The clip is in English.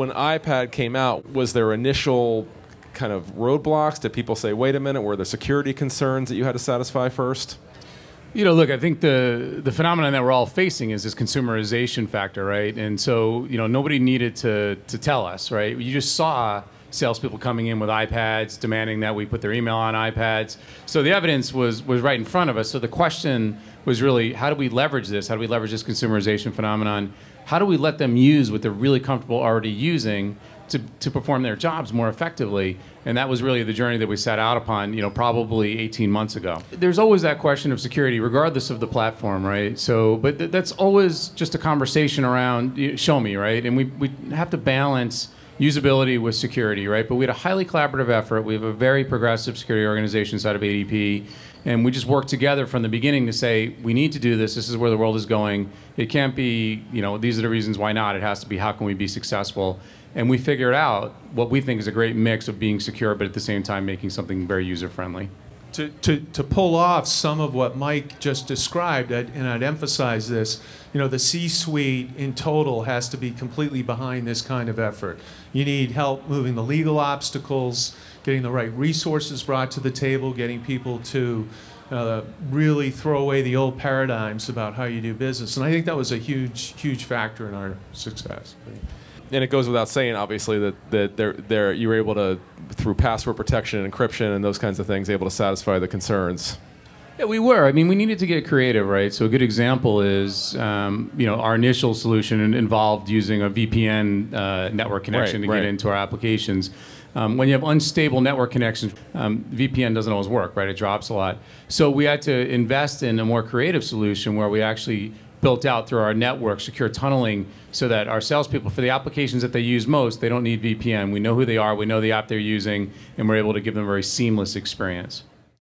when iPad came out, was there initial kind of roadblocks? Did people say, "Wait a minute"? Were there security concerns that you had to satisfy first? You know, look, I think the the phenomenon that we're all facing is this consumerization factor, right? And so, you know, nobody needed to to tell us, right? You just saw salespeople coming in with iPads, demanding that we put their email on iPads. So the evidence was was right in front of us. So the question was really, how do we leverage this? How do we leverage this consumerization phenomenon? How do we let them use what they're really comfortable already using to, to perform their jobs more effectively? And that was really the journey that we set out upon, you know, probably 18 months ago. There's always that question of security, regardless of the platform, right? So, but th- that's always just a conversation around you know, show me, right? And we, we have to balance usability with security, right? But we had a highly collaborative effort. We have a very progressive security organization side of ADP. And we just worked together from the beginning to say, we need to do this. This is where the world is going. It can't be, you know, these are the reasons why not. It has to be, how can we be successful? And we figured out what we think is a great mix of being secure, but at the same time making something very user friendly. To, to, to pull off some of what Mike just described, and I'd emphasize this, you know, the C-suite in total has to be completely behind this kind of effort. You need help moving the legal obstacles, getting the right resources brought to the table, getting people to uh, really throw away the old paradigms about how you do business. And I think that was a huge, huge factor in our success. and it goes without saying, obviously, that that they're, they're, you were able to, through password protection and encryption and those kinds of things, able to satisfy the concerns. Yeah, we were. I mean, we needed to get creative, right? So a good example is, um, you know, our initial solution involved using a VPN uh, network connection Right, to right. get into our applications. Um, when you have unstable network connections, um, VPN doesn't always work, right? It drops a lot. So we had to invest in a more creative solution where we actually built out through our network secure tunneling so that our salespeople, for the applications that they use most, they don't need VPN. We know who they are, we know the app they're using, and we're able to give them a very seamless experience.